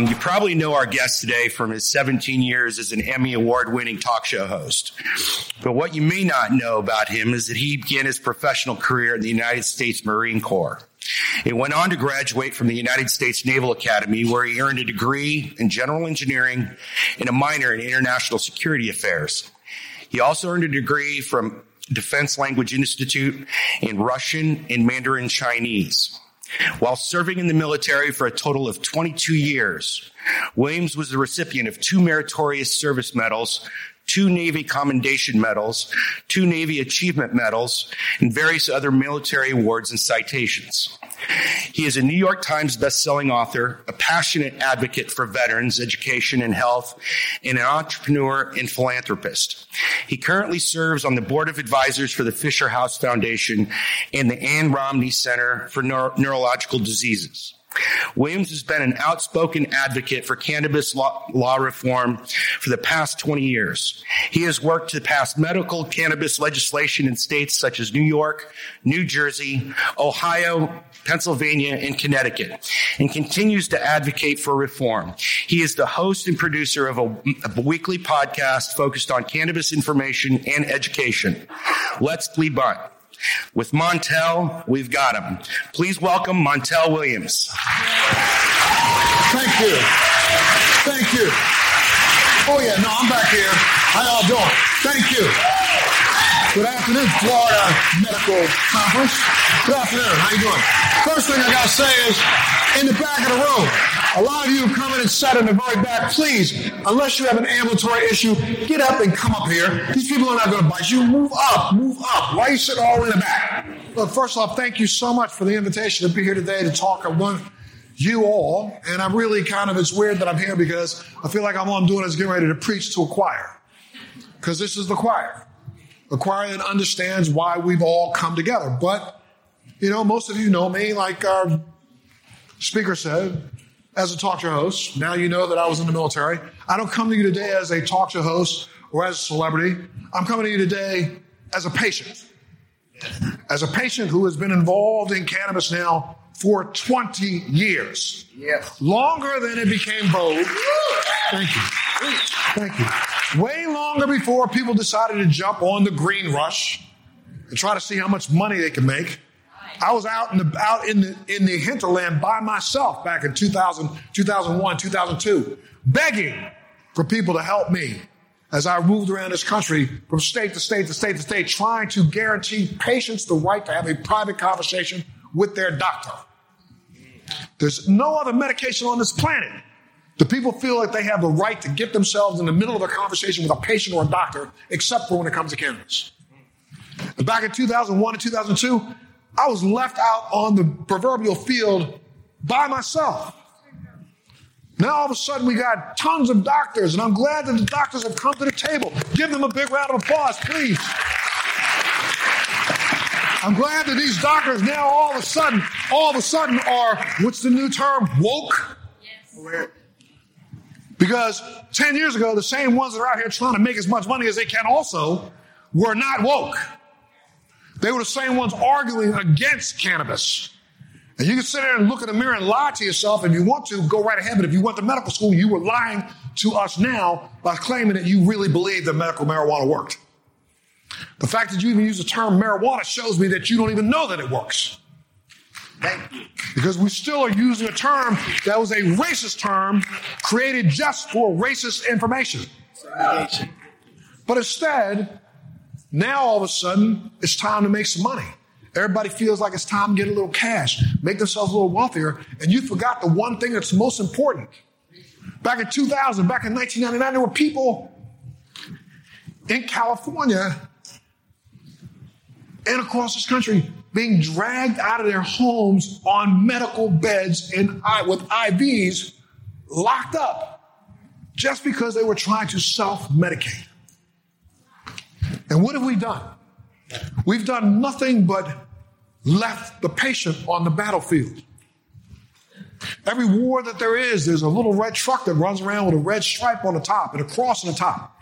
Um, you probably know our guest today from his 17 years as an Emmy Award winning talk show host. But what you may not know about him is that he began his professional career in the United States Marine Corps. He went on to graduate from the United States Naval Academy, where he earned a degree in general engineering and a minor in international security affairs. He also earned a degree from Defense Language Institute in Russian and Mandarin Chinese. While serving in the military for a total of 22 years, Williams was the recipient of two meritorious service medals, two Navy Commendation Medals, two Navy Achievement Medals, and various other military awards and citations. He is a New York Times bestselling author, a passionate advocate for veterans, education, and health, and an entrepreneur and philanthropist. He currently serves on the board of advisors for the Fisher House Foundation and the Ann Romney Center for Neuro- Neurological Diseases. Williams has been an outspoken advocate for cannabis law, law, reform for the past 20 years. He has worked to pass medical cannabis legislation in states such as New York, New Jersey, Ohio, Pennsylvania, and Connecticut, and continues to advocate for reform. He is the host and producer of a, a weekly podcast focused on cannabis information and education. Let's Be Blunt. With Montel, we've got him. Please welcome Montel Williams. Thank you. Thank you. Oh yeah, no, I'm back here. How y'all doing? Thank you. Good afternoon, Florida Medical Conference. Good afternoon. How you doing? First thing I gotta say is, in the back of the room, a lot of you have come in and sat in the very back. Please, unless you have an ambulatory issue, get up and come up here. These people are not going to bite you. Move up, move up. Why you sitting all in the back? Look, first off, thank you so much for the invitation to be here today to talk about you all. And I'm really kind of, it's weird that I'm here because I feel like all I'm doing is getting ready to preach to a choir. Because this is the choir. A choir that understands why we've all come together. But, you know, most of you know me, like our speaker said, as a talk show host. Now you know that I was in the military. I don't come to you today as a talk show host or as a celebrity. I'm coming to you today as a patient. As a patient who has been involved in cannabis now for 20 years. Yes. Longer than it became vogue. Thank you. Thank you. Way longer before people decided to jump on the green rush and try to see how much money they could make. I was out in the out in the in the hinterland by myself back in 2000, 2001, 2002, begging for people to help me as I moved around this country from state to state to state to state, trying to guarantee patients the right to have a private conversation with their doctor. There's no other medication on this planet. The people feel like they have the right to get themselves in the middle of a conversation with a patient or a doctor, except for when it comes to cannabis. And back in 2001 and 2002, I was left out on the proverbial field by myself. Now all of a sudden we got tons of doctors, and I'm glad that the doctors have come to the table. Give them a big round of applause, please. I'm glad that these doctors now all of a sudden, all of a sudden are, what's the new term? Woke? Yes. Because 10 years ago, the same ones that are out here trying to make as much money as they can also were not woke. They were the same ones arguing against cannabis. And you can sit there and look in the mirror and lie to yourself if you want to, go right ahead. But if you went to medical school, you were lying to us now by claiming that you really believe that medical marijuana worked. The fact that you even use the term marijuana shows me that you don't even know that it works. Thank you. Because we still are using a term that was a racist term created just for racist information. But instead, now all of a sudden, it's time to make some money. Everybody feels like it's time to get a little cash, make themselves a little wealthier, and you forgot the one thing that's most important. Back in 2000, back in 1999, there were people in California and across this country being dragged out of their homes on medical beds and with IVs locked up just because they were trying to self medicate. And what have we done? We've done nothing but left the patient on the battlefield. Every war that there is, there's a little red truck that runs around with a red stripe on the top and a cross on the top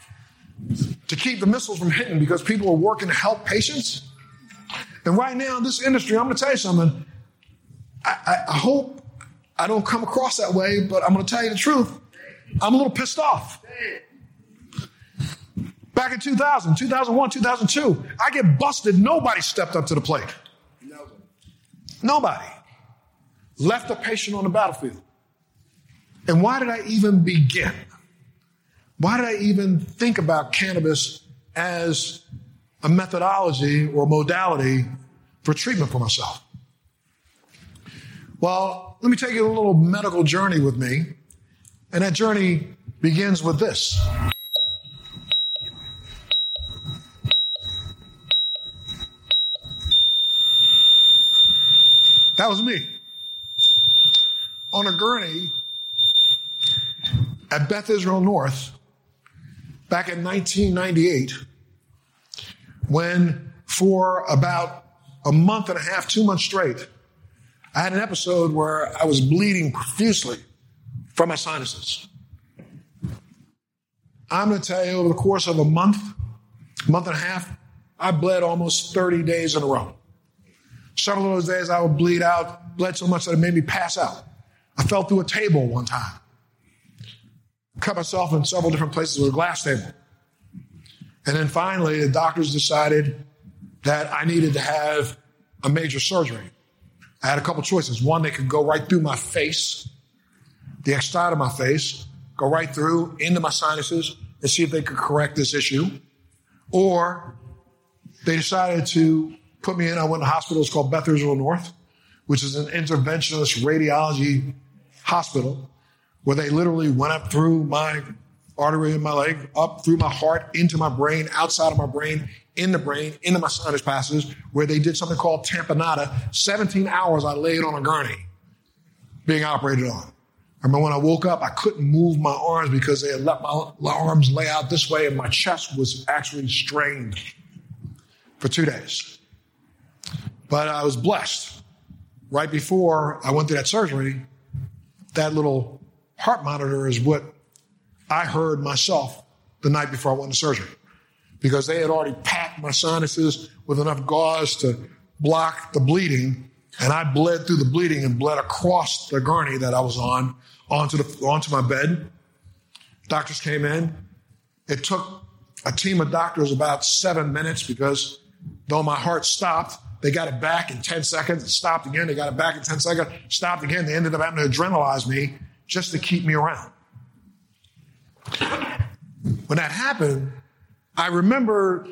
to keep the missiles from hitting because people are working to help patients. And right now this industry, I'm going to tell you something. I, I, hope, I don't come across that way, but I'm going to tell you the truth. I'm a little pissed off. Back in 2000, 2001, 2002, I get busted. Nobody stepped up to the plate. Nobody. Left a patient on the battlefield. And why did I even begin? Why did I even think about cannabis as a methodology or modality for treatment for myself? Well, let me take you a little medical journey with me. And that journey begins with this. That was me. On a gurney at Beth Israel North back in 1998 when for about a month and a half, two months straight, I had an episode where I was bleeding profusely from my sinuses. I'm going to tell you over the course of a month, month and a half, I bled almost 30 days in a row. Several of those days I would bleed out, bled so much that it made me pass out. I fell through a table one time cut myself in several different places with a glass table. And then finally, the doctors decided that I needed to have a major surgery. I had a couple choices. One, they could go right through my face, the side of my face, go right through into my sinuses and see if they could correct this issue. Or they decided to put me in. I went to a hospital. It's called Beth Israel North, which is an interventionist radiology hospital where they literally went up through my artery in my leg, up through my heart, into my brain, outside of my brain, in the brain, into my sinus passages, where they did something called tamponade. 17 hours I laid on a gurney being operated on. I remember when I woke up, I couldn't move my arms because they had let my, my arms lay out this way and my chest was actually strained for two days. But I was blessed. Right before I went through that surgery, that little heart monitor is what I heard myself the night before I went to surgery because they had already packed my sinuses with enough gauze to block the bleeding. And I bled through the bleeding and bled across the gurney that I was on onto the, onto my bed. Doctors came in. It took a team of doctors about seven minutes because though my heart stopped, they got it back in 10 seconds. It stopped again. They got it back in 10 seconds. Stopped again. They ended up having to adrenalize me just to keep me around. When that happened, I remember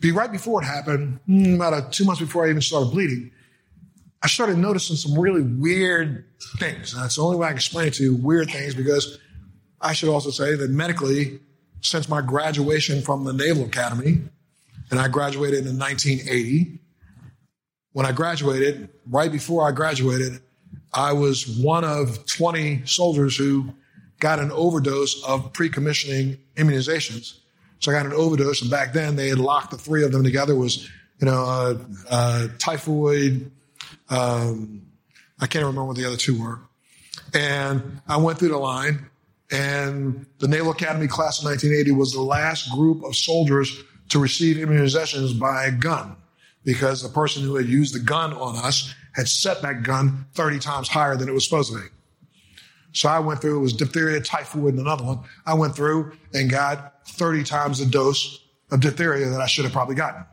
be right before it happened, hmm, about a, two months before I even started bleeding, I started noticing some really weird things. And that's the only way I can explain it to you, weird things, because I should also say that medically, since my graduation from the Naval Academy, and I graduated in 1980, when I graduated, right before I graduated, I was one of 20 soldiers who got an overdose of pre-commissioning immunizations. So I got an overdose, and back then they had locked the three of them together. Was you know uh, uh, typhoid. Um, I can't remember what the other two were. And I went through the line, and the Naval Academy class of 1980 was the last group of soldiers to receive immunizations by gun because the person who had used the gun on us had set that gun 30 times higher than it was supposed to be. So I went through, it was diphtheria, typhoid, and another one. I went through and got 30 times the dose of diphtheria that I should have probably gotten.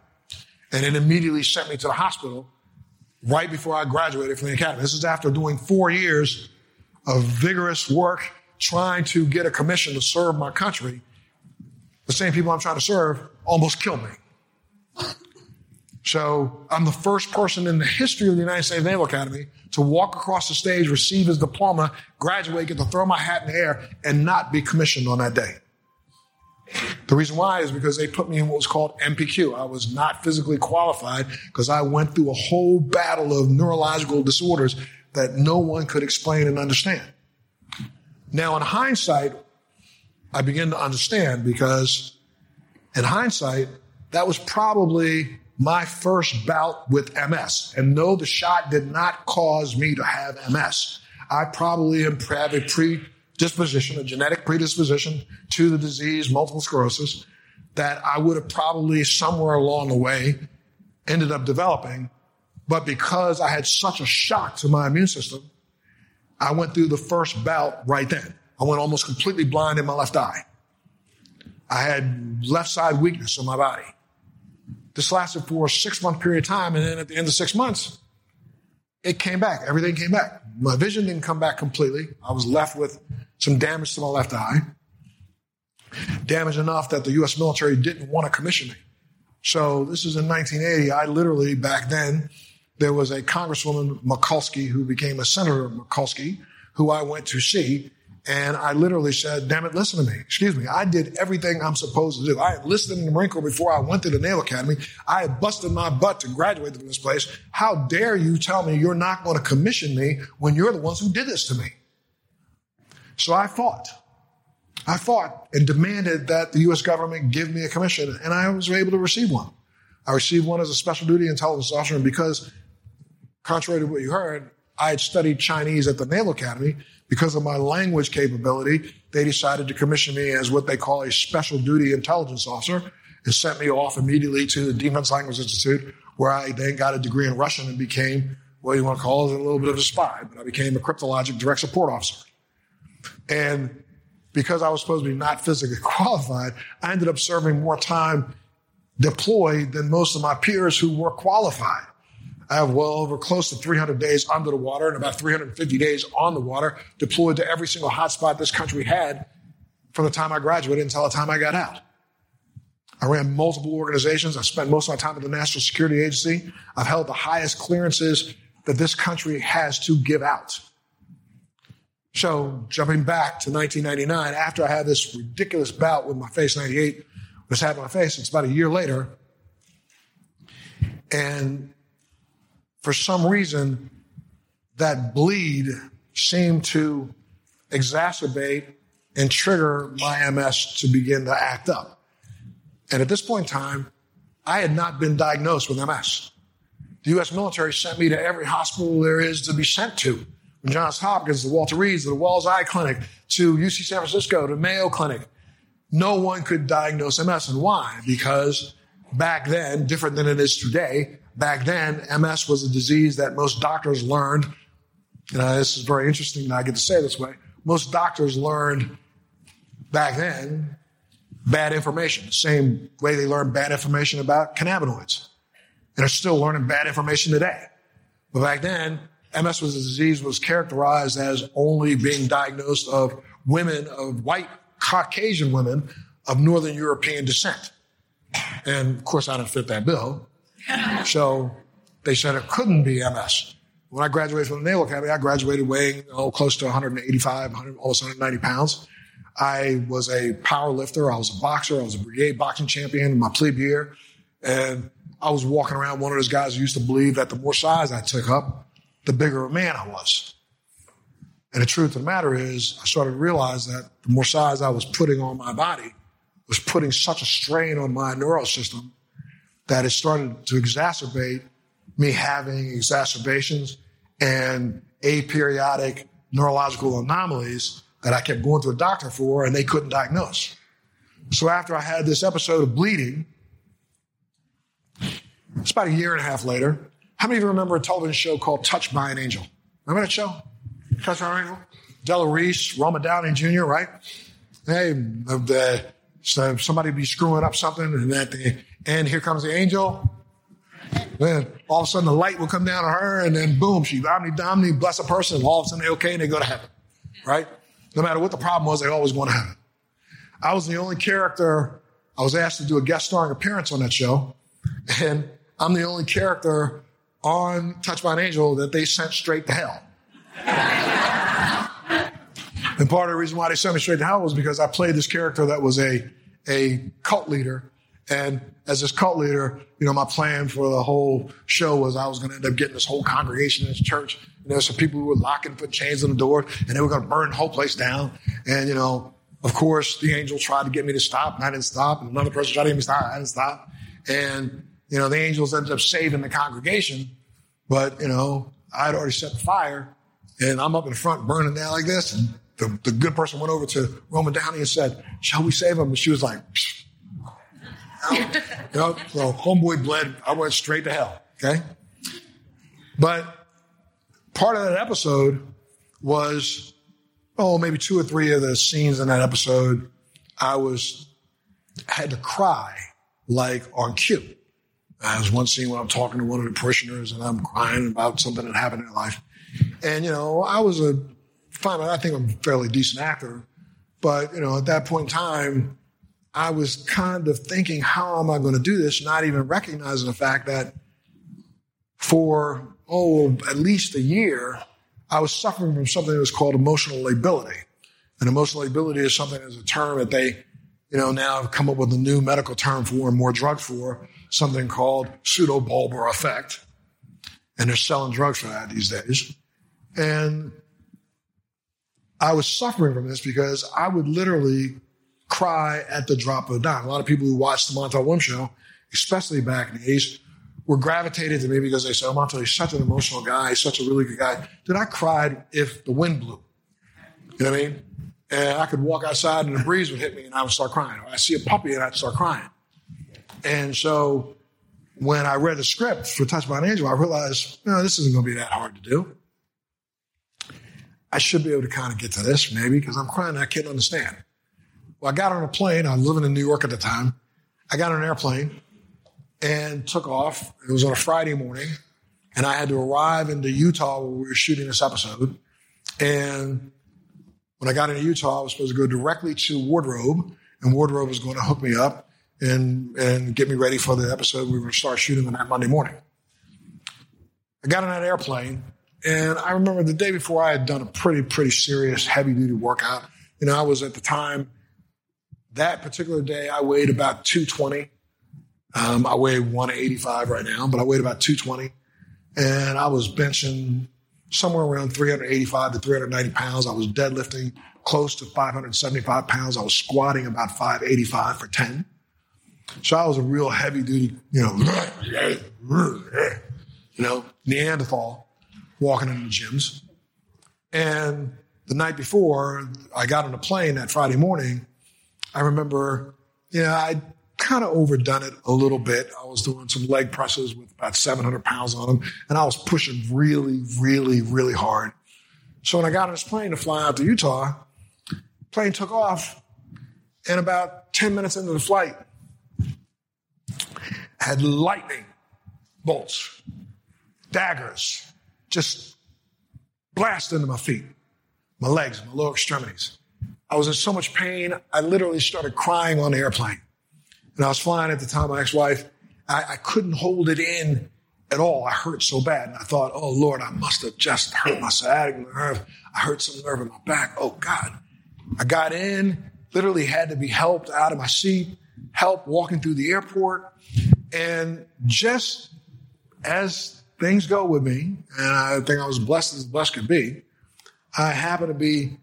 And it immediately sent me to the hospital right before I graduated from the academy. This is after doing four years of vigorous work trying to get a commission to serve my country. The same people I'm trying to serve almost killed me. So I'm the first person in the history of the United States Naval Academy to walk across the stage, receive his diploma, graduate, get to throw my hat in the air, and not be commissioned on that day. The reason why is because they put me in what was called NPQ. I was not physically qualified because I went through a whole battle of neurological disorders that no one could explain and understand. Now, in hindsight, I begin to understand because in hindsight, that was probably my first bout with MS. And no, the shot did not cause me to have MS. I probably have a predisposition, a genetic predisposition to the disease, multiple sclerosis, that I would have probably somewhere along the way ended up developing. But because I had such a shock to my immune system, I went through the first bout right then. I went almost completely blind in my left eye. I had left side weakness in my body. This lasted for a six month period of time. And then at the end of six months, it came back. Everything came back. My vision didn't come back completely. I was left with some damage to my left eye. Damage enough that the US military didn't want to commission me. So this is in 1980. I literally back then, there was a Congresswoman Mikulski who became a Senator Mikulski, who I went to see. And I literally said, damn it, listen to me. Excuse me. I did everything I'm supposed to do. I listened in the Marine Corps before I went to the Naval Academy. I had busted my butt to graduate from this place. How dare you tell me you're not going to commission me when you're the ones who did this to me? So I fought. I fought and demanded that the U.S. government give me a commission, and I was able to receive one. I received one as a special duty intelligence officer, and because, contrary to what you heard, I had studied Chinese at the Naval Academy, because of my language capability, they decided to commission me as what they call a special duty intelligence officer and sent me off immediately to the Defense Language Institute, where I then got a degree in Russian and became what you want to call it a little bit of a spy, but I became a cryptologic direct support officer. And because I was supposed to be not physically qualified, I ended up serving more time deployed than most of my peers who were qualified. I have well over close to 300 days under the water and about 350 days on the water deployed to every single hotspot this country had from the time I graduated until the time I got out. I ran multiple organizations. I spent most of my time at the National Security Agency. I've held the highest clearances that this country has to give out. So jumping back to 1999, after I had this ridiculous bout with my face 98, was having my face, it's about a year later. And for some reason, that bleed seemed to exacerbate and trigger my MS to begin to act up. And at this point in time, I had not been diagnosed with MS. The U.S. military sent me to every hospital there is to be sent to. From Johns Hopkins, to Walter Reed's, to the Wills Eye Clinic, to UC San Francisco, to Mayo Clinic. No one could diagnose MS. And why? Because back then, different than it is today, back then, MS was a disease that most doctors learned. You know, this is very interesting that I get to say this way. Most doctors learned back then bad information, the same way they learned bad information about cannabinoids. And are still learning bad information today. But back then, MS was a disease was characterized as only being diagnosed of women of white Caucasian women of Northern European descent. And of course, I didn't fit that bill. So they said it couldn't be MS. When I graduated from the Naval Academy, I graduated weighing oh, close to 185, 100, almost 190 pounds. I was a power lifter. I was a boxer. I was a brigade boxing champion in my plebe year. And I was walking around one of those guys who used to believe that the more size I took up, the bigger a man I was. And the truth of the matter is, I started to realize that the more size I was putting on my body was putting such a strain on my neural system that it started to exacerbate me having exacerbations and aperiodic neurological anomalies that I kept going to a doctor for and they couldn't diagnose. So after I had this episode of bleeding, it's about a year and a half later. How many of you remember a television show called Touched by an Angel? Remember that show? Touched by an Angel? Della Reese, Roma Downey Jr., right? Hey, the, so somebody be screwing up something and that the end, here comes the angel. Then all of a sudden the light will come down on her and then boom, she omni domini, bless a person, and all of a sudden they're okay and they go to heaven. Right? No matter what the problem was, they always go to heaven. I was the only character I was asked to do a guest starring appearance on that show. And I'm the only character on Touched by an Angel that they sent straight to hell. and part of the reason why they sent me straight to hell was because I played this character that was a, a cult leader. And as this cult leader, you know, my plan for the whole show was I was going to end up getting this whole congregation in this church. There were some people who were locking, put chains on the door, and they were going to burn the whole place down. And, you know, of course, the angel tried to get me to stop, and I didn't stop. And another person tried to get me to stop, I didn't stop. And you know, the angels ended up saving the congregation, but, you know, I'd already set the fire and I'm up in front burning down like this. And the, the good person went over to Roma Downey and said, shall we save him? And she was like, you know, so homeboy bled. I went straight to hell. Okay. But part of that episode was, oh, maybe two or three of the scenes in that episode, I was, had to cry like on cue. There's one scene where I'm talking to one of the parishioners and I'm crying about something that happened in life. And, you know, I was a, fine, I think I'm a fairly decent actor. But, you know, at that point in time, I was kind of thinking, how am I going to do this? Not even recognizing the fact that for, oh, at least a year, I was suffering from something that was called emotional lability. And emotional lability is something as a term that they, you know, now have come up with a new medical term for and more drug for, something called pseudobulbar affect. And they're selling drugs for that these days. And I was suffering from this because I would literally cry at the drop of a dime. A lot of people who watched the Montel Williams show, especially back in the 80s, were gravitated to me because they said, oh, Montel, he's such an emotional guy. He's such a really good guy. Did I cried if the wind blew. You know what I mean? And I could walk outside and the breeze would hit me and I would start crying. I see a puppy and I'd start crying. And so when I read the script for Touched by an Angel, I realized, no, this isn't going to be that hard to do. I should be able to kind of get to this maybe because I'm crying and I can't understand. Well, I got on a plane. I was living in New York at the time. I got on an airplane and took off. It was on a Friday morning, and I had to arrive into Utah where we were shooting this episode. And when I got into Utah, I was supposed to go directly to Wardrobe, and Wardrobe was going to hook me up and and get me ready for the episode we were going to start shooting on that Monday morning. I got on that airplane, and I remember the day before I had done a pretty pretty serious heavy duty workout. You know, I was at the time that particular day I weighed about 220. Um, I weigh 185 right now, but I weighed about 220, and I was benching somewhere around 385 to 390 pounds. I was deadlifting close to 575 pounds. I was squatting about 585 for 10. So I was a real heavy duty, you know, you know, Neanderthal walking in the gyms. And the night before I got on a plane that Friday morning, I remember, you know, I'd kind of overdone it a little bit. I was doing some leg presses with about 700 pounds on them, and I was pushing really, really, really hard. So when I got on this plane to fly out to Utah, plane took off, and about 10 minutes into the flight, had lightning bolts, daggers, just blast into my feet, my legs, my lower extremities. I was in so much pain, I literally started crying on the airplane. And I was flying at the time, my ex-wife, I, I couldn't hold it in at all. I hurt so bad. And I thought, oh Lord, I must have just hurt my sciatic nerve. I hurt some nerve in my back. Oh God. I got in, literally had to be helped out of my seat, help walking through the airport. And just as things go with me, and I think I was blessed as blessed could be, I happened to be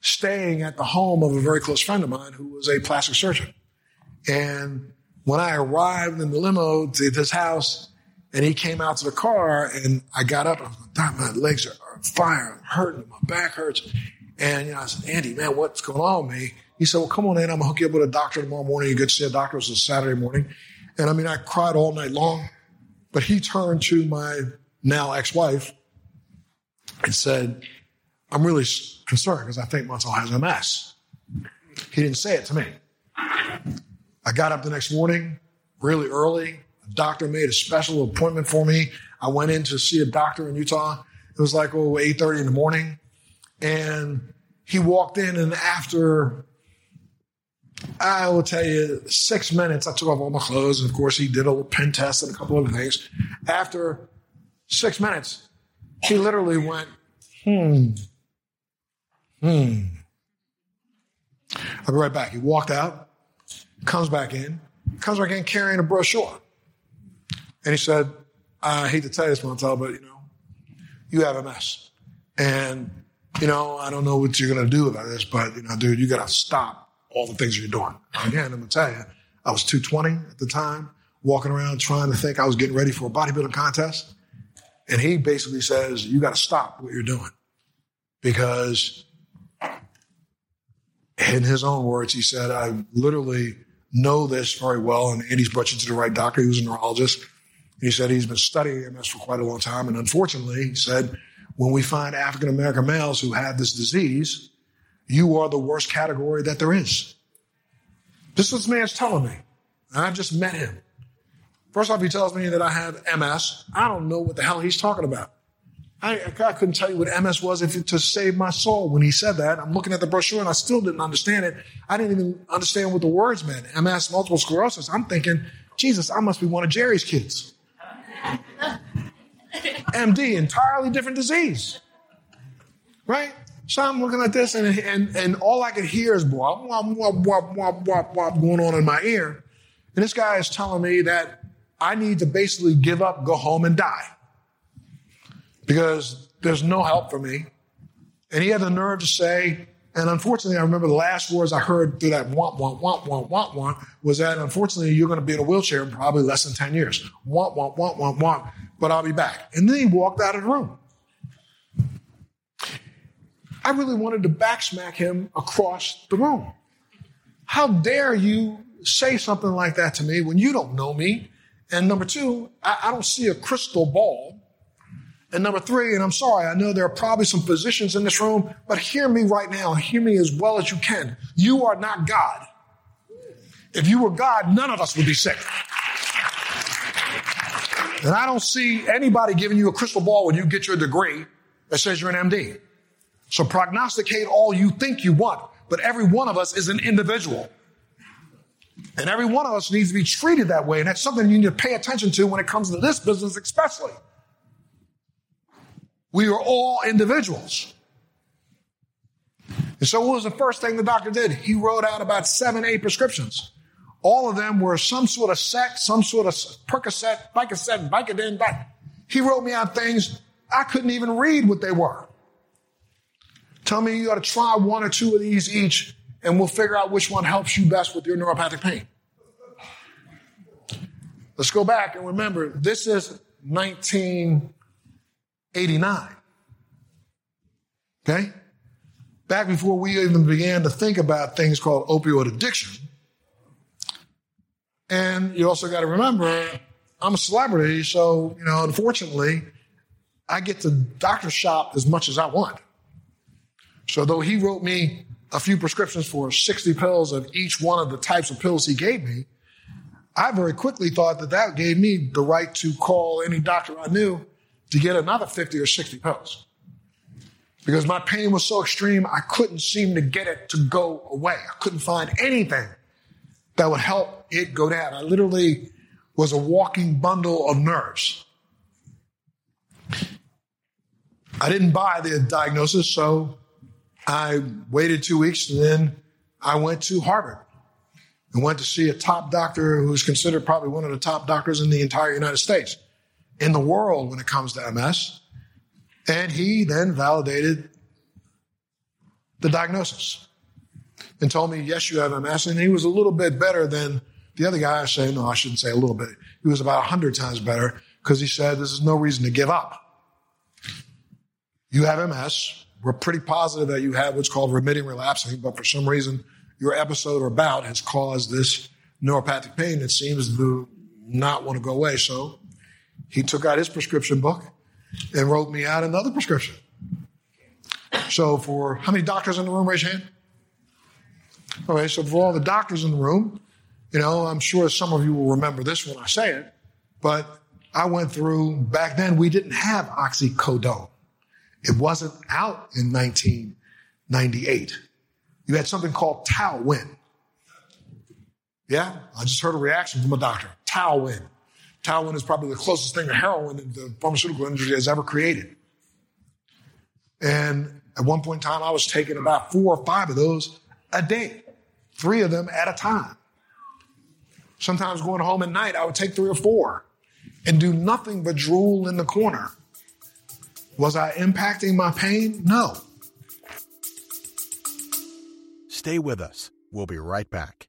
staying at the home of a very close friend of mine who was a plastic surgeon. And when I arrived in the limo to this house, and he came out to the car, and I got up, I was like, my legs are on fire, I'm hurting, my back hurts. And you know, I said, Andy, man, what's going on with me? He said, Well, come on in, I'm gonna hook you up with a doctor tomorrow morning. You get to see a doctor. It was a Saturday morning. And I mean, I cried all night long. But he turned to my now ex-wife and said, I'm really concerned because I think Montel has MS. He didn't say it to me. I got up the next morning really early. The doctor made a special appointment for me. I went in to see a doctor in Utah. It was like, oh, 8.30 in the morning. And he walked in and after I will tell you, six minutes, I took off all my clothes. And of course, he did a little pen test and a couple other things. After six minutes, he literally went, hmm, hmm. I'll be right back. He walked out, comes back in, comes back in carrying a brochure. And he said, I hate to tell you this, Montel, but you know, you have MS. And, you know, I don't know what you're going to do about this, but, you know, dude, you got to stop all the things you're doing. Again, I'm gonna tell you, I was 220 at the time, walking around trying to think I was getting ready for a bodybuilding contest. And he basically says, you got to stop what you're doing because in his own words, he said, I literally know this very well. And Andy's brought you to the right doctor. He was a neurologist. He said he's been studying MS for quite a long time. And unfortunately, he said, when we find African American males who have this disease, you are the worst category that there is. This is man's telling me. And I just met him. First off, he tells me that I have MS. I don't know what the hell he's talking about. I, I couldn't tell you what MS was if it, to save my soul when he said that. I'm looking at the brochure and I still didn't understand it. I didn't even understand what the words meant. MS, multiple sclerosis. I'm thinking, Jesus, I must be one of Jerry's kids. MD, entirely different disease. Right? So I'm looking at this and, and, and all I could hear is wop, wop, wop, wop, wop, wop, wop going on in my ear. And this guy is telling me that I need to basically give up, go home and die because there's no help for me. And he had the nerve to say, and unfortunately, I remember the last words I heard through that want, want, want, want, want, want was that unfortunately you're going to be in a wheelchair in probably less than 10 years. Want, want, want, want, want, but I'll be back. And then he walked out of the room. I really wanted to backsmack him across the room. How dare you say something like that to me when you don't know me? And number two, I, I don't see a crystal ball and number three, and I'm sorry, I know there are probably some physicians in this room, but hear me right now. Hear me as well as you can. You are not God. If you were God, none of us would be sick. And I don't see anybody giving you a crystal ball when you get your degree that says you're an MD. So prognosticate all you think you want, but every one of us is an individual. And every one of us needs to be treated that way. And that's something you need to pay attention to when it comes to this business, especially. We are all individuals. And so what was the first thing the doctor did? He wrote out about seven, eight prescriptions. All of them were some sort of set, some sort of Percocet, Vicodin, Vicodin. He wrote me out things I couldn't even read what they were. Tell me you ought to try one or two of these each, and we'll figure out which one helps you best with your neuropathic pain. Let's go back and remember this is 19 89. Okay? Back before we even began to think about things called opioid addiction. And you also got to remember, I'm a celebrity, so, you know, unfortunately, I get to doctor shop as much as I want. So, though he wrote me a few prescriptions for 60 pills of each one of the types of pills he gave me, I very quickly thought that that gave me the right to call any doctor I knew to get another 50 or 60 pills. Because my pain was so extreme, I couldn't seem to get it to go away. I couldn't find anything that would help it go down. I literally was a walking bundle of nerves. I didn't buy the diagnosis, so I waited two weeks and then I went to Harvard and went to see a top doctor who's considered probably one of the top doctors in the entire United States in the world when it comes to MS. And he then validated the diagnosis and told me, yes, you have MS. And he was a little bit better than the other guy. I say, no, I shouldn't say a little bit. He was about a hundred times better because he said, this is no reason to give up. You have MS. We're pretty positive that you have what's called remitting relapsing, but for some reason, your episode or bout has caused this neuropathic pain that seems to not want to go away. So he took out his prescription book and wrote me out another prescription. So, for how many doctors in the room? Raise your hand. Okay, so for all the doctors in the room, you know, I'm sure some of you will remember this when I say it, but I went through, back then we didn't have oxycodone. It wasn't out in 1998. You had something called Talwin. Yeah, I just heard a reaction from a doctor. Talwin. Talwin is probably the closest thing to heroin that the pharmaceutical industry has ever created. And at one point in time, I was taking about four or five of those a day, three of them at a time. Sometimes going home at night, I would take three or four and do nothing but drool in the corner. Was I impacting my pain? No. Stay with us. We'll be right back.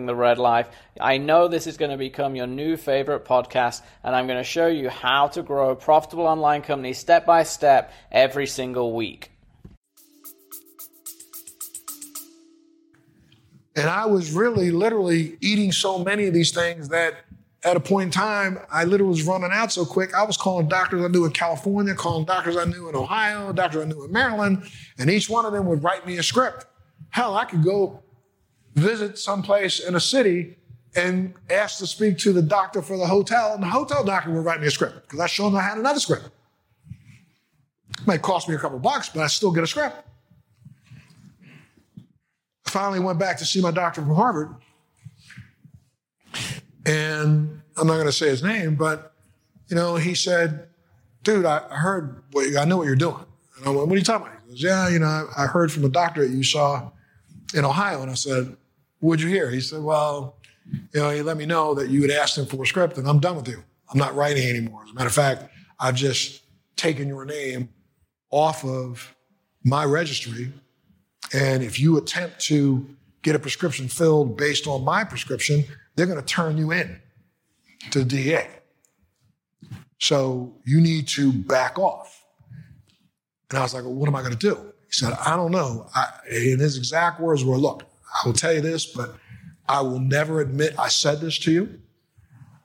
the Red Life. I know this is going to become your new favorite podcast, and I'm going to show you how to grow a profitable online company step by step every single week. And I was really literally eating so many of these things that at a point in time, I literally was running out so quick. I was calling doctors I knew in California, calling doctors I knew in Ohio, doctors I knew in Maryland, and each one of them would write me a script. Hell, I could go visit someplace in a city and ask to speak to the doctor for the hotel, and the hotel doctor would write me a script because I showed them I had another script. It might cost me a couple bucks, but I still get a script finally went back to see my doctor from Harvard. And I'm not going to say his name, but, you know, he said, dude, I heard what you, I know what you're doing. And I went, what are you talking about? He goes, yeah, you know, I, I heard from a doctor that you saw in Ohio. And I said, what'd you hear? He said, well, you know, he let me know that you had asked him for a script and I'm done with you. I'm not writing anymore. As a matter of fact, I've just taken your name off of my registry and if you attempt to get a prescription filled based on my prescription, they're going to turn you in to the DA. So you need to back off. And I was like, well, what am I going to do? He said, I don't know. I, and his exact words were, look, I will tell you this, but I will never admit I said this to you.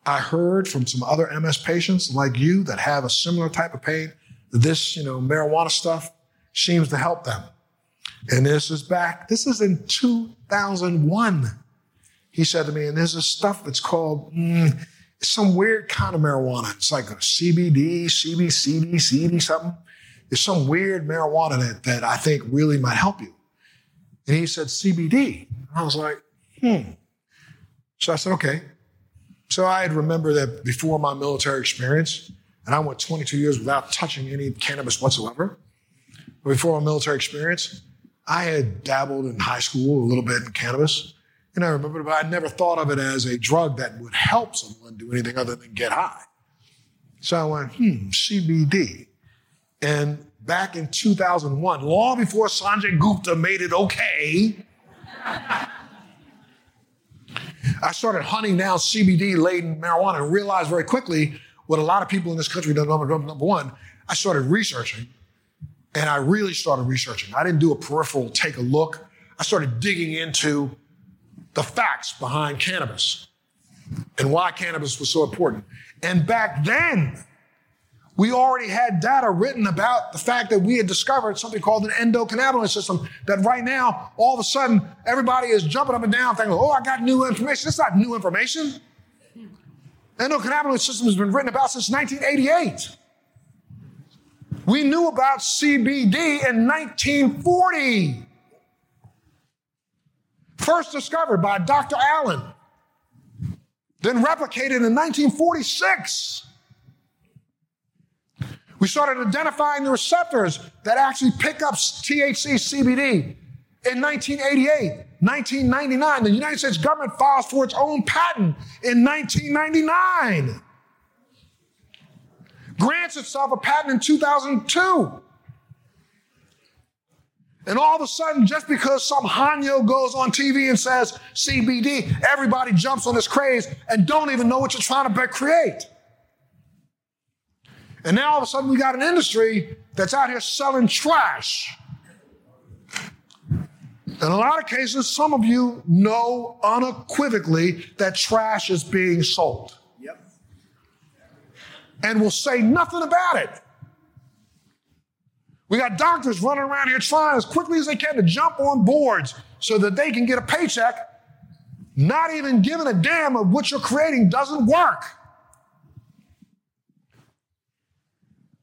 I heard from some other MS patients like you that have a similar type of pain that this, you know, marijuana stuff seems to help them. And this is back, this is in 2001. He said to me, and there's this stuff that's called mm, some weird kind of marijuana. It's like a CBD, CBCD, CD something. It's some weird marijuana that, that I think really might help you. And he said, CBD. I was like, hmm. So I said, okay. So I had remembered that before my military experience, and I went 22 years without touching any cannabis whatsoever. Before my military experience, I had dabbled in high school a little bit in cannabis. And I remember, but I never thought of it as a drug that would help someone do anything other than get high. So I went, hmm, CBD. And back in 2001, long before Sanjay Gupta made it okay, I started hunting down CBD laden marijuana and realized very quickly what a lot of people in this country don't know. Number one, I started researching and I really started researching. I didn't do a peripheral take a look. I started digging into the facts behind cannabis and why cannabis was so important. And back then, we already had data written about the fact that we had discovered something called an endocannabinoid system that right now, all of a sudden, everybody is jumping up and down thinking, oh, I got new information. It's not new information. Endocannabinoid system has been written about since 1988. We knew about CBD in 1940. First discovered by Dr. Allen, then replicated in 1946. We started identifying the receptors that actually pick up THC CBD in 1988. 1999, the United States government files for its own patent in 1999 grants itself a patent in 2002. And all of a sudden, just because some Hanyo goes on TV and says CBD, everybody jumps on this craze and don't even know what you're trying to create. And now all of a sudden, we got an industry that's out here selling trash. In a lot of cases, some of you know unequivocally that trash is being sold and will say nothing about it. We got doctors running around here trying as quickly as they can to jump on boards so that they can get a paycheck, not even giving a damn of what you're creating doesn't work.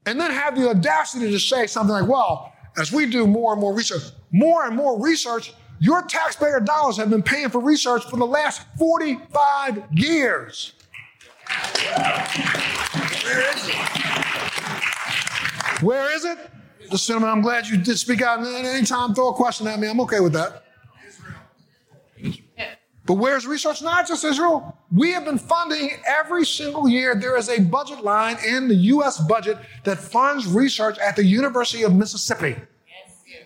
And then have the audacity to say something like, well, as we do more and more research, more and more research, Your taxpayer dollars have been paying for research for the last 45 years. Where is it? Where is it? The gentleman, I'm glad you did speak out. Anytime throw a question at me, I'm okay with that. But where's research? Not just Israel. We have been funding every single year. There is a budget line in the U.S. budget that funds research at the University of Mississippi. Yes, here,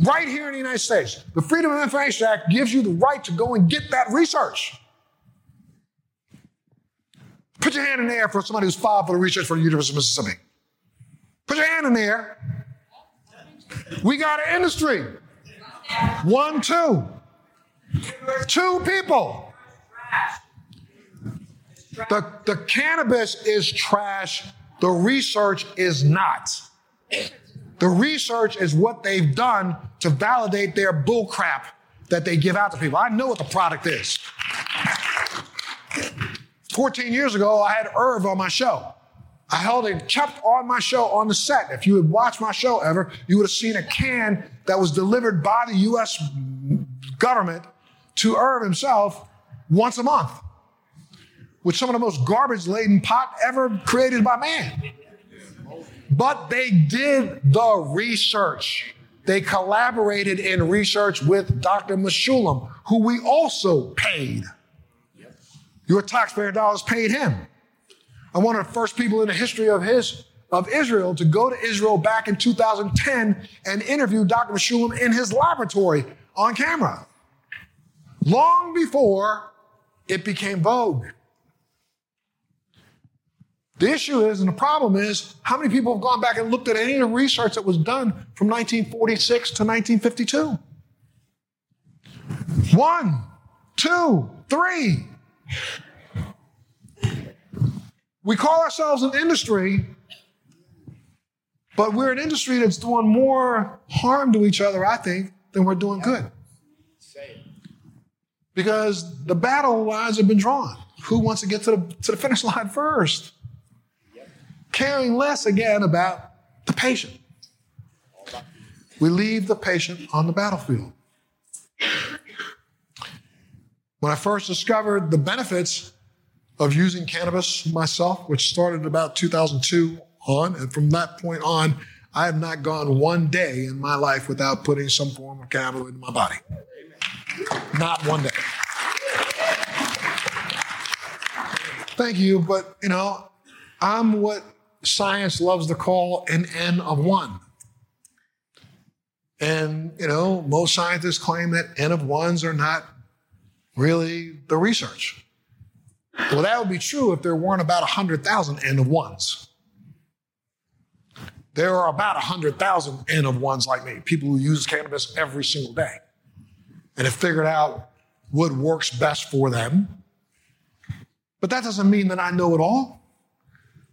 Right here in the United States. The Freedom of Information Act gives you the right to go and get that research. Put your hand in the air for somebody who's filed for the research for the University of Mississippi. Put your hand in the air. We got an industry. One, two. Two people. The, the cannabis is trash. The research is not. The research is what they've done to validate their bullcrap that they give out to people. I know what the product is. 14 years ago, I had Irv on my show. I held it kept on my show on the set. If you had watched my show ever, you would have seen a can that was delivered by the US government to Irv himself once a month with some of the most garbage laden pot ever created by man. But they did the research. They collaborated in research with Dr. Mechoulam, who we also paid. Your taxpayer dollars paid him. I'm one of the first people in the history of his of Israel to go to Israel back in 2010 and interview Dr. Mechoulam in his laboratory on camera long before it became vogue. The issue is, and the problem is, how many people have gone back and looked at any of the research that was done from 1946 to 1952? One, two, three. We call ourselves an industry, but we're an industry that's doing more harm to each other, I think, than we're doing good because the battle lines have been drawn. Who wants to get to the, to the finish line first? Caring less again about the patient. We leave the patient on the battlefield. When I first discovered the benefits of using cannabis myself, which started about 2002 on, and from that point on, I have not gone one day in my life without putting some form of cannabis into my body. Not one day. Thank you, but you know, I'm what science loves to call an N of one. And, you know, most scientists claim that N of ones are not really the research. Well, that would be true if there weren't about 100,000 N of ones. There are about 100,000 N of ones like me, people who use cannabis every single day and have figured out what works best for them. But that doesn't mean that I know it all.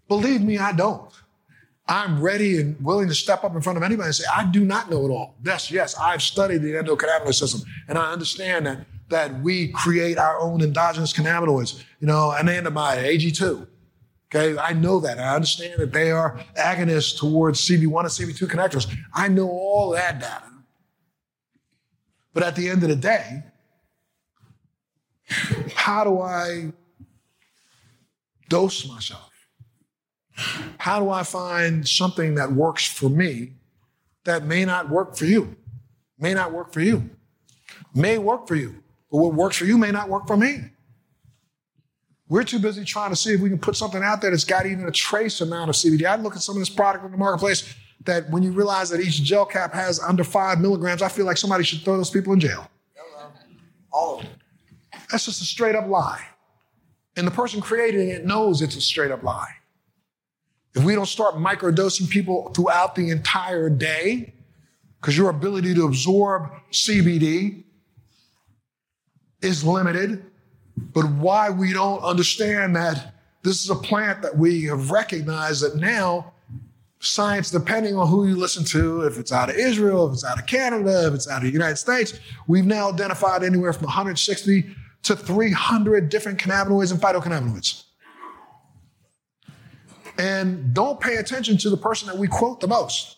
Believe me, I don't. I'm ready and willing to step up in front of anybody and say, I do not know it all. Yes, yes, I've studied the endocannabinoid system and I understand that, that we create our own endogenous cannabinoids, you know, anandamide, AG2. Okay, I know that. I understand that they are agonists towards CB1 and CB2 connectors. I know all that data. But at the end of the day, how do I dose myself? How do I find something that works for me that may not work for you? May not work for you. May work for you, but what works for you may not work for me. We're too busy trying to see if we can put something out there that's got even a trace amount of CBD. I look at some of this product in the marketplace that when you realize that each gel cap has under five milligrams, I feel like somebody should throw those people in jail. All of them. That's just a straight up lie. And the person creating it knows it's a straight up lie. If we don't start microdosing people throughout the entire day, because your ability to absorb CBD is limited, but why we don't understand that this is a plant that we have recognized that now science, depending on who you listen to, if it's out of Israel, if it's out of Canada, if it's out of the United States, we've now identified anywhere from 160 to 300 different cannabinoids and phytocannabinoids. And don't pay attention to the person that we quote the most.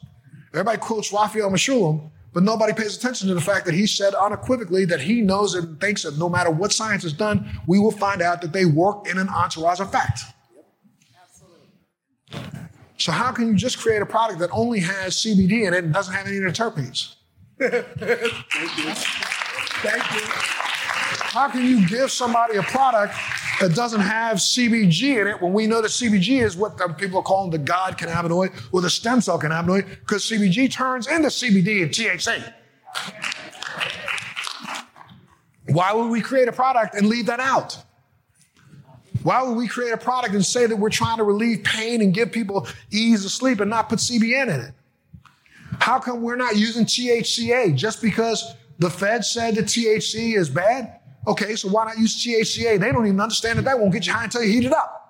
Everybody quotes Raphael Mechoulam, but nobody pays attention to the fact that he said unequivocally that he knows and thinks that no matter what science has done, we will find out that they work in an entourage effect. So how can you just create a product that only has CBD in it and doesn't have any of the terpenes? Thank you. Thank you. How can you give somebody a product that doesn't have CBG in it when we know that CBG is what people are calling the God cannabinoid or the stem cell cannabinoid because CBG turns into CBD and THC. Why would we create a product and leave that out? Why would we create a product and say that we're trying to relieve pain and give people ease of sleep and not put CBN in it? How come we're not using THCA just because the Fed said that THC is bad? Okay, so why not use THCA? They don't even understand that that won't get you high until you heat it up.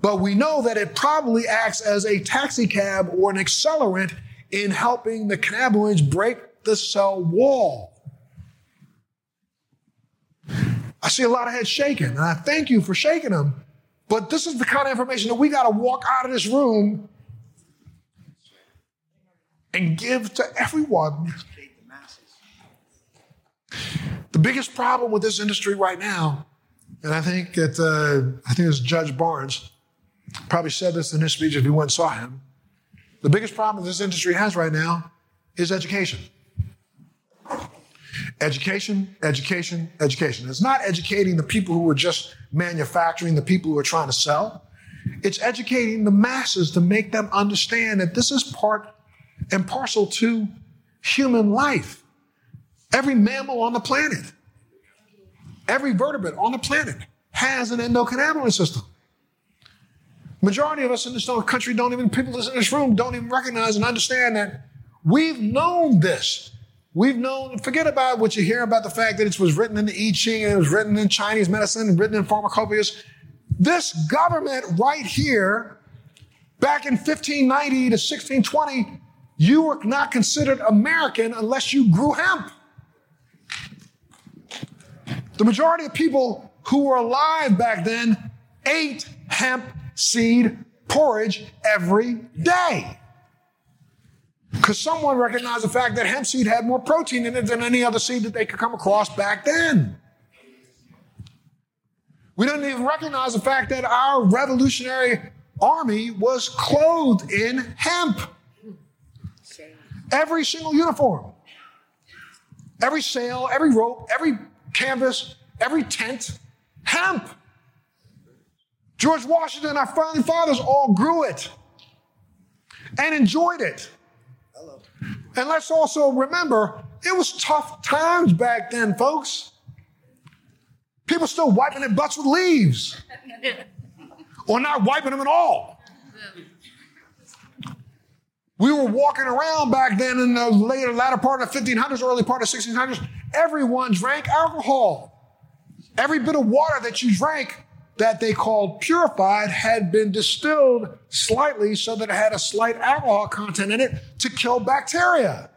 But we know that it probably acts as a taxi cab or an accelerant in helping the cannabinoids break the cell wall. I see a lot of heads shaking, and I thank you for shaking them. But this is the kind of information that we got to walk out of this room and give to everyone. The biggest problem with this industry right now, and I think that uh, I think it's Judge Barnes probably said this in his speech if you went and saw him. The biggest problem this industry has right now is education. Education, education, education. It's not educating the people who are just manufacturing, the people who are trying to sell. It's educating the masses to make them understand that this is part and parcel to human life. Every mammal on the planet, every vertebrate on the planet has an endocannabinoid system. Majority of us in this country don't even, people in this room don't even recognize and understand that we've known this. We've known, forget about what you hear about the fact that it was written in the I Ching and it was written in Chinese medicine and written in pharmacopoeias. This government right here, back in 1590 to 1620, you were not considered American unless you grew hemp. The majority of people who were alive back then ate hemp seed porridge every day. Because someone recognized the fact that hemp seed had more protein in it than any other seed that they could come across back then. We didn't even recognize the fact that our revolutionary army was clothed in hemp. Every single uniform, every sail, every rope, every canvas, every tent, hemp. George Washington, our founding fathers all grew it and enjoyed it. And let's also remember, it was tough times back then, folks. People still wiping their butts with leaves. or not wiping them at all. We were walking around back then in the later, latter part of the 1500s, early part of 1600s. Everyone drank alcohol. Every bit of water that you drank that they called purified had been distilled slightly so that it had a slight alcohol content in it to kill bacteria.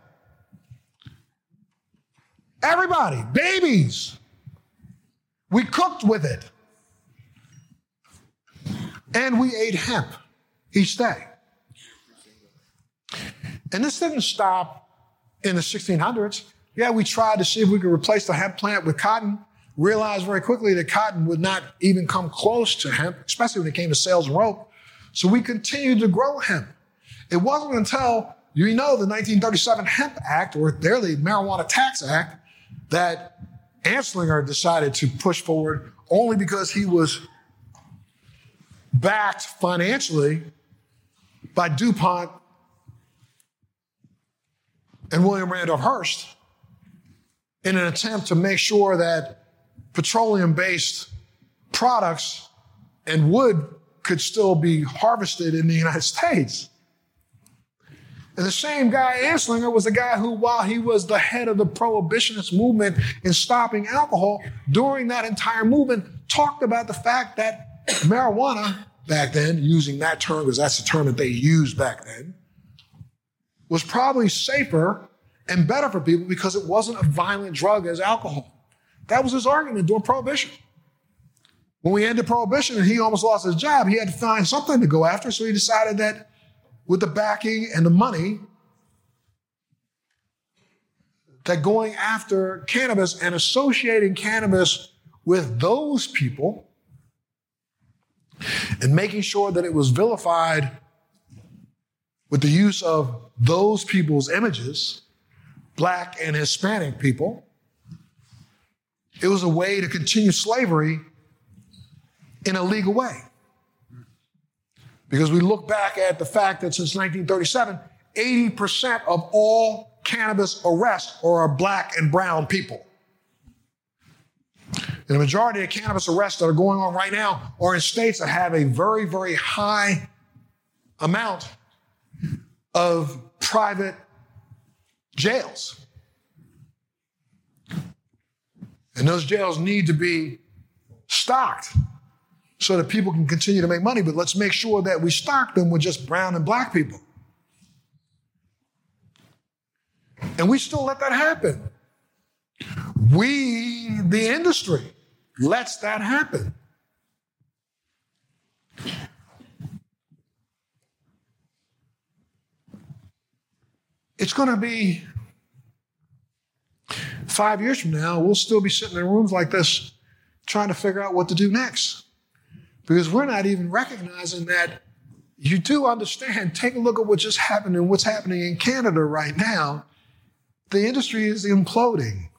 Everybody, babies, we cooked with it. And we ate hemp each day. And this didn't stop in the 1600s. Yeah, we tried to see if we could replace the hemp plant with cotton. Realized very quickly that cotton would not even come close to hemp, especially when it came to sails and rope. So we continued to grow hemp. It wasn't until you know the 1937 Hemp Act, or there the Marijuana Tax Act, that Anslinger decided to push forward only because he was backed financially by DuPont and William Randolph Hearst in an attempt to make sure that petroleum based products and wood could still be harvested in the United States. And the same guy, Anslinger, was the guy who, while he was the head of the prohibitionist movement in stopping alcohol, during that entire movement, talked about the fact that marijuana back then, using that term because that's the term that they used back then, was probably safer and better for people because it wasn't a violent drug as alcohol. That was his argument during Prohibition. When we ended Prohibition and he almost lost his job, he had to find something to go after. So he decided that with the backing and the money that going after cannabis and associating cannabis with those people and making sure that it was vilified with the use of those people's images, black and Hispanic people, it was a way to continue slavery in a legal way. Because we look back at the fact that since 1937, 80% of all cannabis arrests are black and brown people. And the majority of cannabis arrests that are going on right now are in states that have a very, very high amount of private jails. And those jails need to be stocked so that people can continue to make money. But let's make sure that we stock them with just brown and black people. And we still let that happen. We, the industry, lets that happen. It's going to be five years from now, we'll still be sitting in rooms like this trying to figure out what to do next. Because we're not even recognizing that you do understand. Take a look at what just happened and what's happening in Canada right now. The industry is imploding.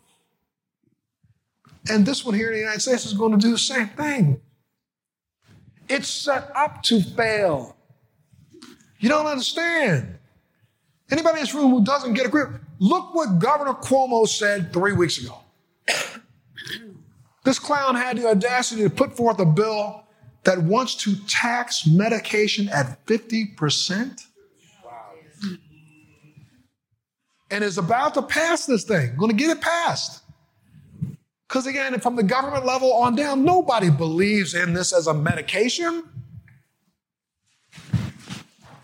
And this one here in the United States is going to do the same thing. It's set up to fail. You don't understand. Anybody in this room who doesn't get a grip, look what Governor Cuomo said three weeks ago. This clown had the audacity to put forth a bill that wants to tax medication at 50%. And is about to pass this thing, going to get it passed. Because again, from the government level on down, nobody believes in this as a medication.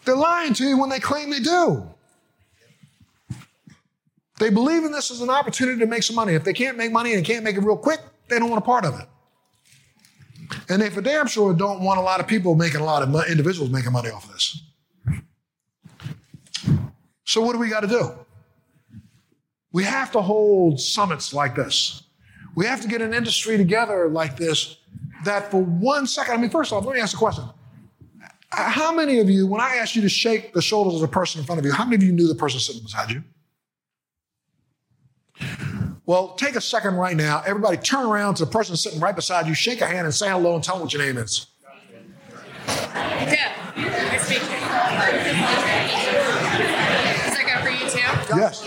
They're lying to you when they claim they do. They believe in this as an opportunity to make some money. If they can't make money and can't make it real quick, they don't want a part of it. And they for damn sure don't want a lot of people making a lot of money, individuals making money off of this. So what do we got to do? We have to hold summits like this. We have to get an industry together like this that for one second, I mean, first off, let me ask a question. How many of you, when I asked you to shake the shoulders of the person in front of you, how many of you knew the person sitting beside you? Well, take a second right now. Everybody turn around to the person sitting right beside you, shake a hand, and say hello and tell them what your name is. Yeah. Is that good for you too? Yes.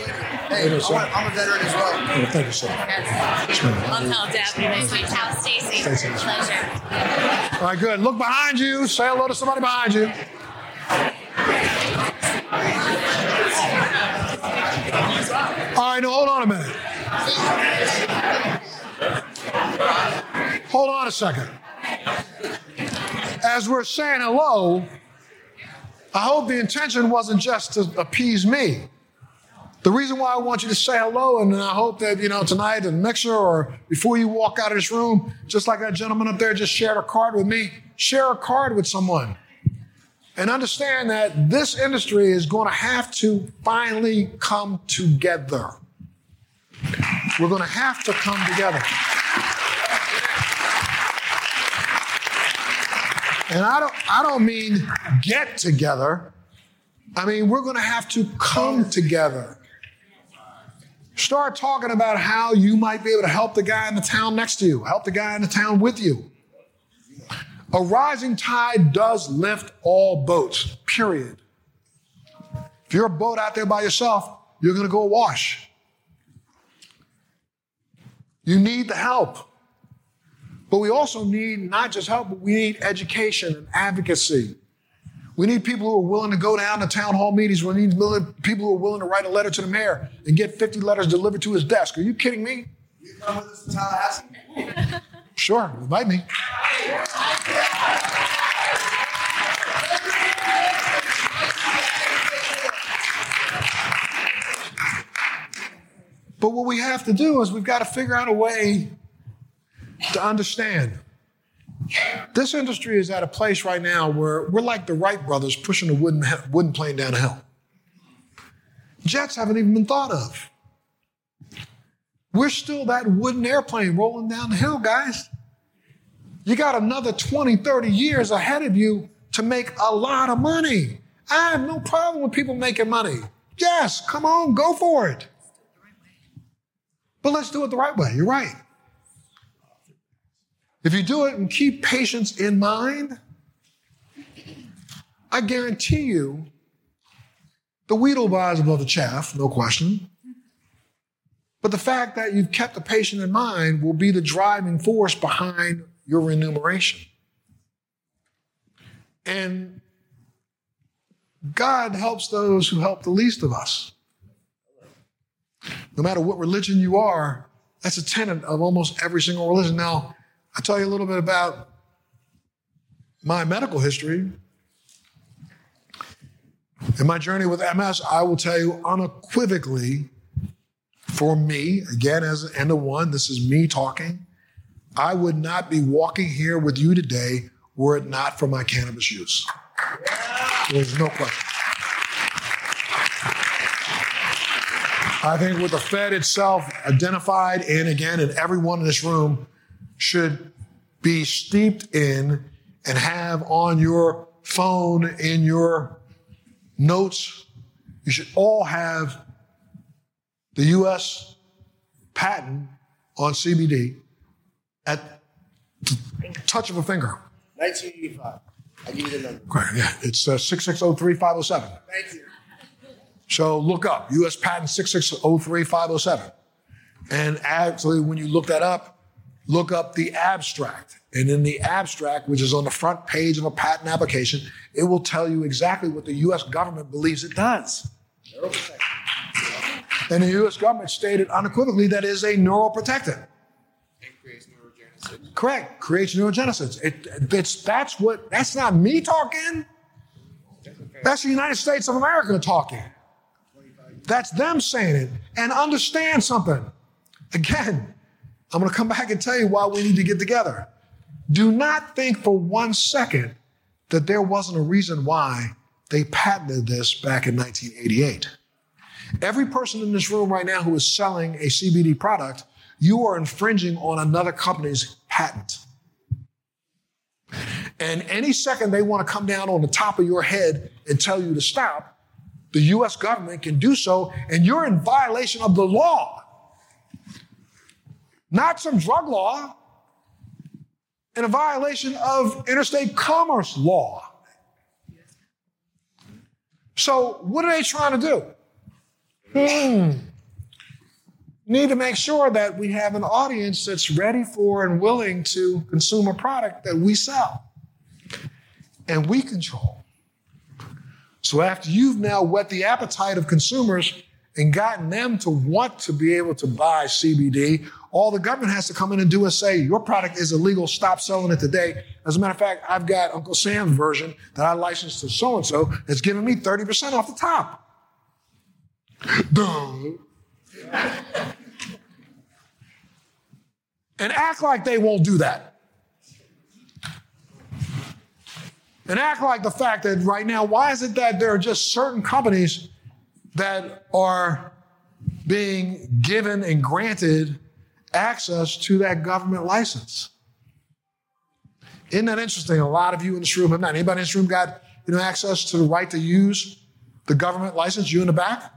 Hey, I'm a, veteran as well. Oh, thank you, sir. Yes. I'm Hal Deb. Nice to meet you. Stacy. Stacy. Pleasure. All right, good. Look behind you. Say hello to somebody behind you. All hold on a minute. Hold on a second. As we're saying hello, I hope the intention wasn't just to appease me. The reason why I want you to say hello, and I hope that, you know, tonight in mixer or before you walk out of this room, just like that gentleman up there just shared a card with me, share a card with someone. And understand that this industry is going to have to finally come together. We're going to have to come together. And I don't, I don't mean get together. I mean, we're going to have to come together. Start talking about how you might be able to help the guy in the town next to you, help the guy in the town with you. A rising tide does lift all boats, period. If you're a boat out there by yourself, you're going to go awash. You need the help. But we also need not just help, but we need education and advocacy. We need people who are willing to go down to town hall meetings. We need people who are willing to write a letter to the mayor and get 50 letters delivered to his desk. Are you kidding me? You come with us to Tallahassee? Sure, invite me. But what we have to do is we've got to figure out a way to understand. This industry is at a place right now where we're like the Wright brothers pushing a wooden, wooden plane down a hill. Jets haven't even been thought of. We're still that wooden airplane rolling down the hill, guys. You got another 20, 30 years ahead of you to make a lot of money. I have no problem with people making money. Yes, come on, go for it. But let's do it the right way. You're right. If you do it and keep patience in mind, I guarantee you the wheat will rise above the chaff, no question. But the fact that you've kept the patient in mind will be the driving force behind your remuneration. And God helps those who help the least of us. No matter what religion you are, that's a tenet of almost every single religion. Now, I'll tell you a little bit about my medical history. In my journey with MS, I will tell you unequivocally, for me, again, as an end of one, this is me talking. I would not be walking here with you today were it not for my cannabis use. There's no question. I think with the Fed itself identified, and again, and everyone in this room should be steeped in and have on your phone, in your notes, you should all have the US patent on CBD at the touch of a finger. 1985. I give you the number. Great, yeah, it's uh, 6603507. Thank you. So look up US patent 6603507. And actually, when you look that up, look up the abstract. And in the abstract, which is on the front page of a patent application, it will tell you exactly what the US government believes it does. And the US government stated unequivocally that it is a neuroprotectant. It creates neurogenesis. Correct. Creates neurogenesis. It, it's, that's what, that's not me talking. That's the United States of America talking. That's them saying it. And understand something. Again, I'm going to come back and tell you why we need to get together. Do not think for one second that there wasn't a reason why they patented this back in 1988. Every person in this room right now who is selling a CBD product, you are infringing on another company's patent. And any second they want to come down on the top of your head and tell you to stop, the US government can do so, and you're in violation of the law. Not some drug law, in a violation of interstate commerce law. So, what are they trying to do? Hmm. Need to make sure that we have an audience that's ready for and willing to consume a product that we sell and we control. So, after you've now whet the appetite of consumers and gotten them to want to be able to buy CBD, all the government has to come in and do is say, Your product is illegal, stop selling it today. As a matter of fact, I've got Uncle Sam's version that I licensed to so and so that's giving me 30% off the top. Duh. and act like they won't do that. And act like the fact that right now, why is it that there are just certain companies that are being given and granted access to that government license? Isn't that interesting? A lot of you in this room have not. Anybody in this room got you know access to the right to use the government license? You in the back?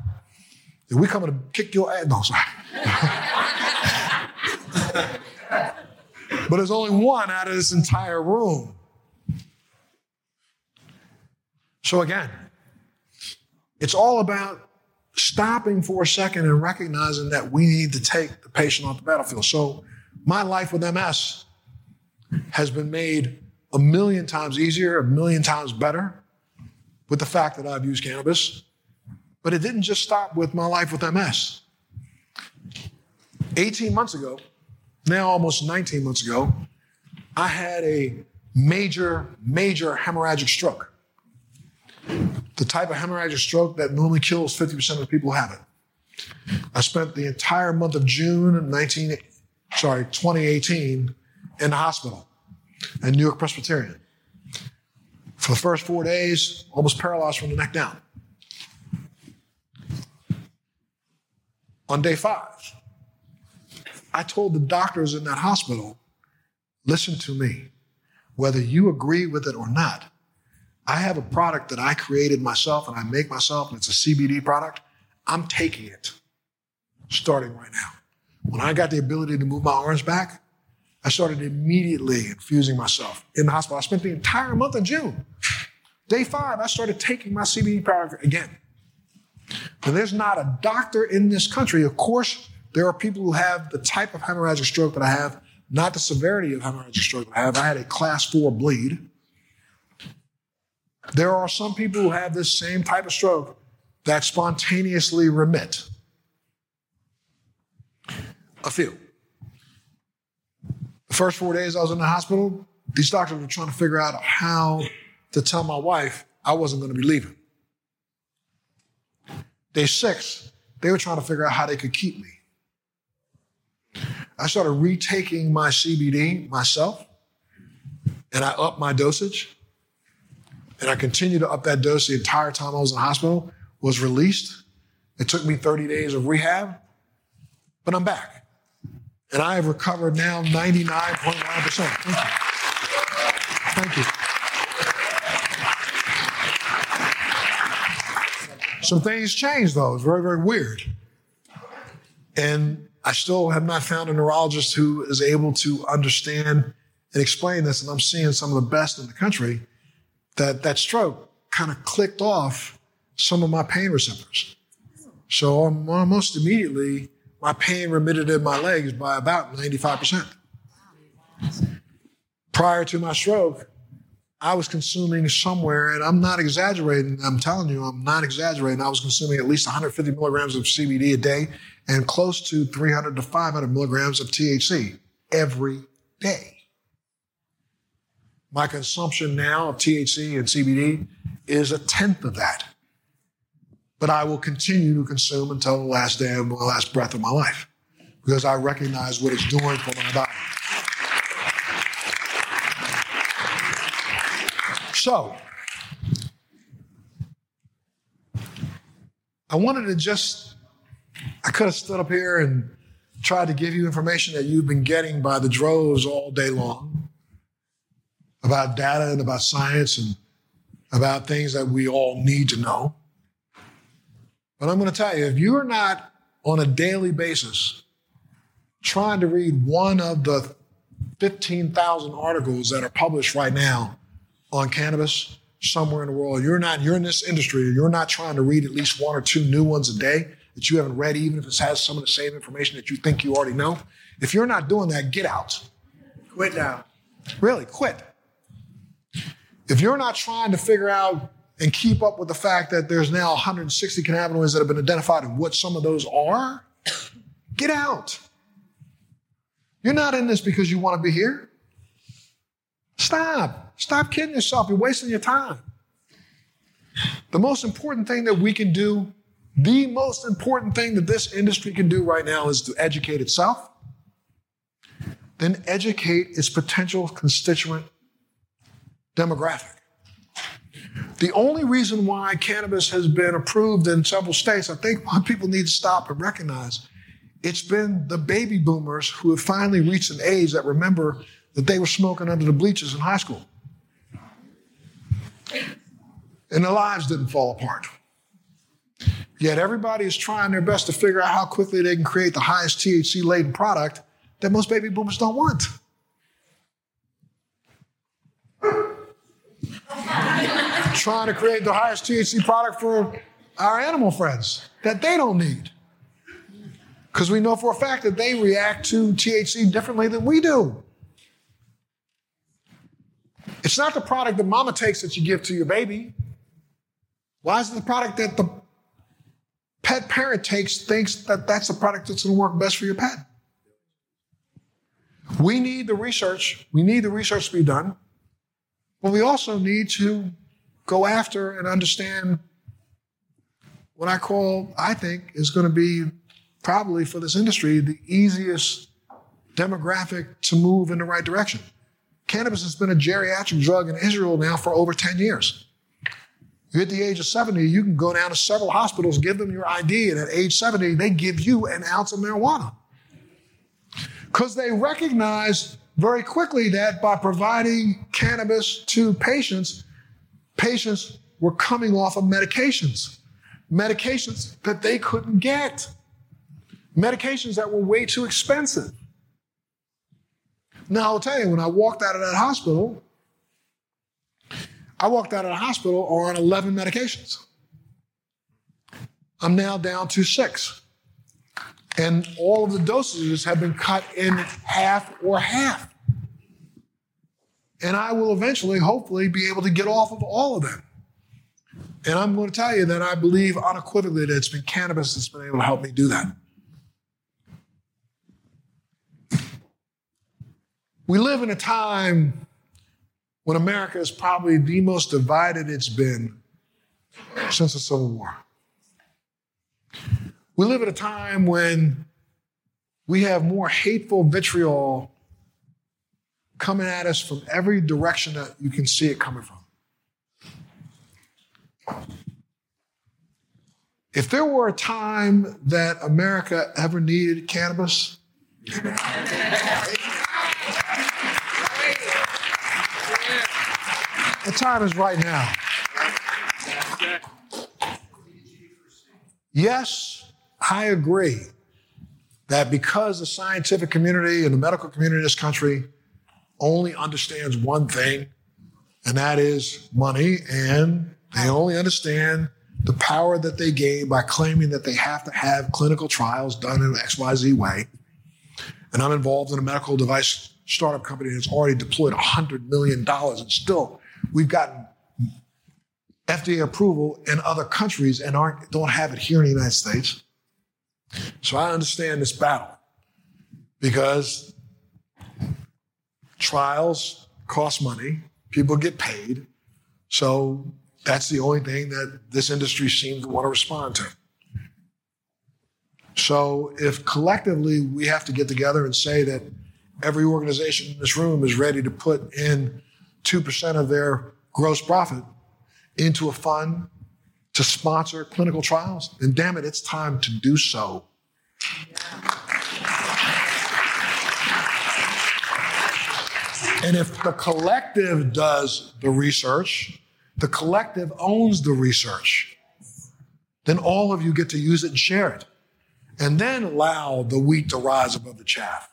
We coming to kick your ass, no, sorry. but there's only one out of this entire room. So again, it's all about stopping for a second and recognizing that we need to take the patient off the battlefield. So my life with MS has been made a million times easier, a million times better with the fact that I've used cannabis. But it didn't just stop with my life with MS. 18 months ago, now almost 19 months ago, I had a major, major hemorrhagic stroke. The type of hemorrhagic stroke that normally kills 50% of people who have it. I spent the entire month of June of 19, sorry, 2018 in the hospital at New York Presbyterian. For the first four days, almost paralyzed from the neck down. On day five, I told the doctors in that hospital, listen to me, whether you agree with it or not. I have a product that I created myself and I make myself, and it's a CBD product. I'm taking it starting right now. When I got the ability to move my arms back, I started immediately infusing myself in the hospital. I spent the entire month of June. Day five, I started taking my CBD product again. And there's not a doctor in this country. Of course, there are people who have the type of hemorrhagic stroke that I have, not the severity of hemorrhagic stroke that I have. I had a class four bleed. There are some people who have this same type of stroke that spontaneously remit. A few. The first four days I was in the hospital, these doctors were trying to figure out how to tell my wife I wasn't going to be leaving. Day six, they were trying to figure out how they could keep me. I started retaking my CBD myself, and I upped my dosage. And I continued to up that dose the entire time I was in the hospital, was released. It took me 30 days of rehab, but I'm back. And I have recovered now 99.9%. Thank you. Thank you. Some things changed though. It's very, very weird. And I still have not found a neurologist who is able to understand and explain this. And I'm seeing some of the best in the country that that stroke kind of clicked off some of my pain receptors. So almost immediately, my pain remitted in my legs by about 95%. Prior to my stroke, I was consuming somewhere, and I'm not exaggerating. I'm telling you, I'm not exaggerating. I was consuming at least 150 milligrams of CBD a day and close to 300 to 500 milligrams of THC every day. My consumption now of THC and CBD is a tenth of that. But I will continue to consume until the last day of my last breath of my life because I recognize what it's doing for my body. So, I wanted to just, I could have stood up here and tried to give you information that you've been getting by the droves all day long about data and about science and about things that we all need to know. But I'm going to tell you, if you're not on a daily basis trying to read one of the 15,000 articles that are published right now on cannabis somewhere in the world, you're not, you're in this industry, you're not trying to read at least one or two new ones a day that you haven't read, even if it has some of the same information that you think you already know. If you're not doing that, get out. Quit now. Really, quit. If you're not trying to figure out and keep up with the fact that there's now 160 cannabinoids that have been identified and what some of those are, get out. You're not in this because you want to be here. Stop. Stop kidding yourself. You're wasting your time. The most important thing that we can do, the most important thing that this industry can do right now is to educate itself, then educate its potential constituent demographic. The only reason why cannabis has been approved in several states, I think people need to stop and recognize it's been the baby boomers who have finally reached an age that remember that they were smoking under the bleachers in high school. And their lives didn't fall apart. Yet everybody is trying their best to figure out how quickly they can create the highest THC laden product that most baby boomers don't want. trying to create the highest THC product for our animal friends that they don't need. Because we know for a fact that they react to THC differently than we do. It's not the product that mama takes that you give to your baby. Why is it the product that the pet parent takes thinks that that's the product that's going to work best for your pet? We need the research. We need the research to be done. But we also need to go after and understand what I call, I think, is going to be probably for this industry the easiest demographic to move in the right direction. Cannabis has been a geriatric drug in Israel now for over 10 years. You hit the age of 70, you can go down to several hospitals, give them your ID, and at age 70, they give you an ounce of marijuana. Because they recognized very quickly that by providing cannabis to patients, patients were coming off of medications, medications that they couldn't get, medications that were way too expensive. Now, I'll tell you, when I walked out of that hospital, I walked out of the hospital on 11 medications. I'm now down to six. And all of the dosages have been cut in half or half. And I will eventually, hopefully, be able to get off of all of them. And I'm going to tell you that I believe unequivocally that it's been cannabis that's been able to help me do that. We live in a time when America is probably the most divided it's been since the Civil War. We live at a time when we have more hateful vitriol coming at us from every direction that you can see it coming from. If there were a time that America ever needed cannabis, the time is right now. Yes, I agree that because the scientific community and the medical community in this country only understands one thing, and that is money, and they only understand the power that they gain by claiming that they have to have clinical trials done in an XYZ way. And I'm involved in a medical device startup company that's already deployed $100 million, and still we've gotten FDA approval in other countries and aren't, don't have it here in the United States. So I understand this battle because trials cost money, people get paid. So that's the only thing that this industry seems to want to respond to. So if collectively we have to get together and say that every organization in this room is ready to put in 2% of their gross profit into a fund to sponsor clinical trials, then damn it, it's time to do so. And if the collective does the research, the collective owns the research, then all of you get to use it and share it. And then allow the wheat to rise above the chaff.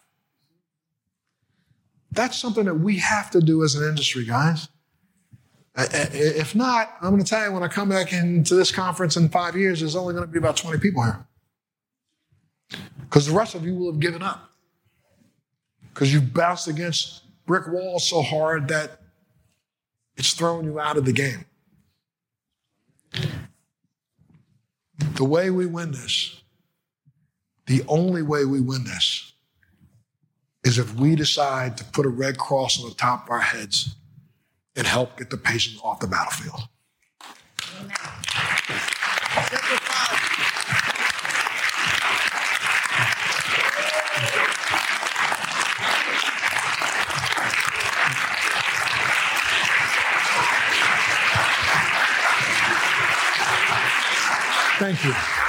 That's something that we have to do as an industry, guys. If not, I'm going to tell you when I come back into this conference in five years, there's only going to be about 20 people here. Because the rest of you will have given up. Because you've bounced against brick walls so hard that it's thrown you out of the game. The way we win this, the only way we win this, is if we decide to put a red cross on the top of our heads and help get the patients off the battlefield. Thank you.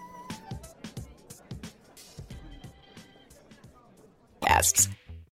podcasts.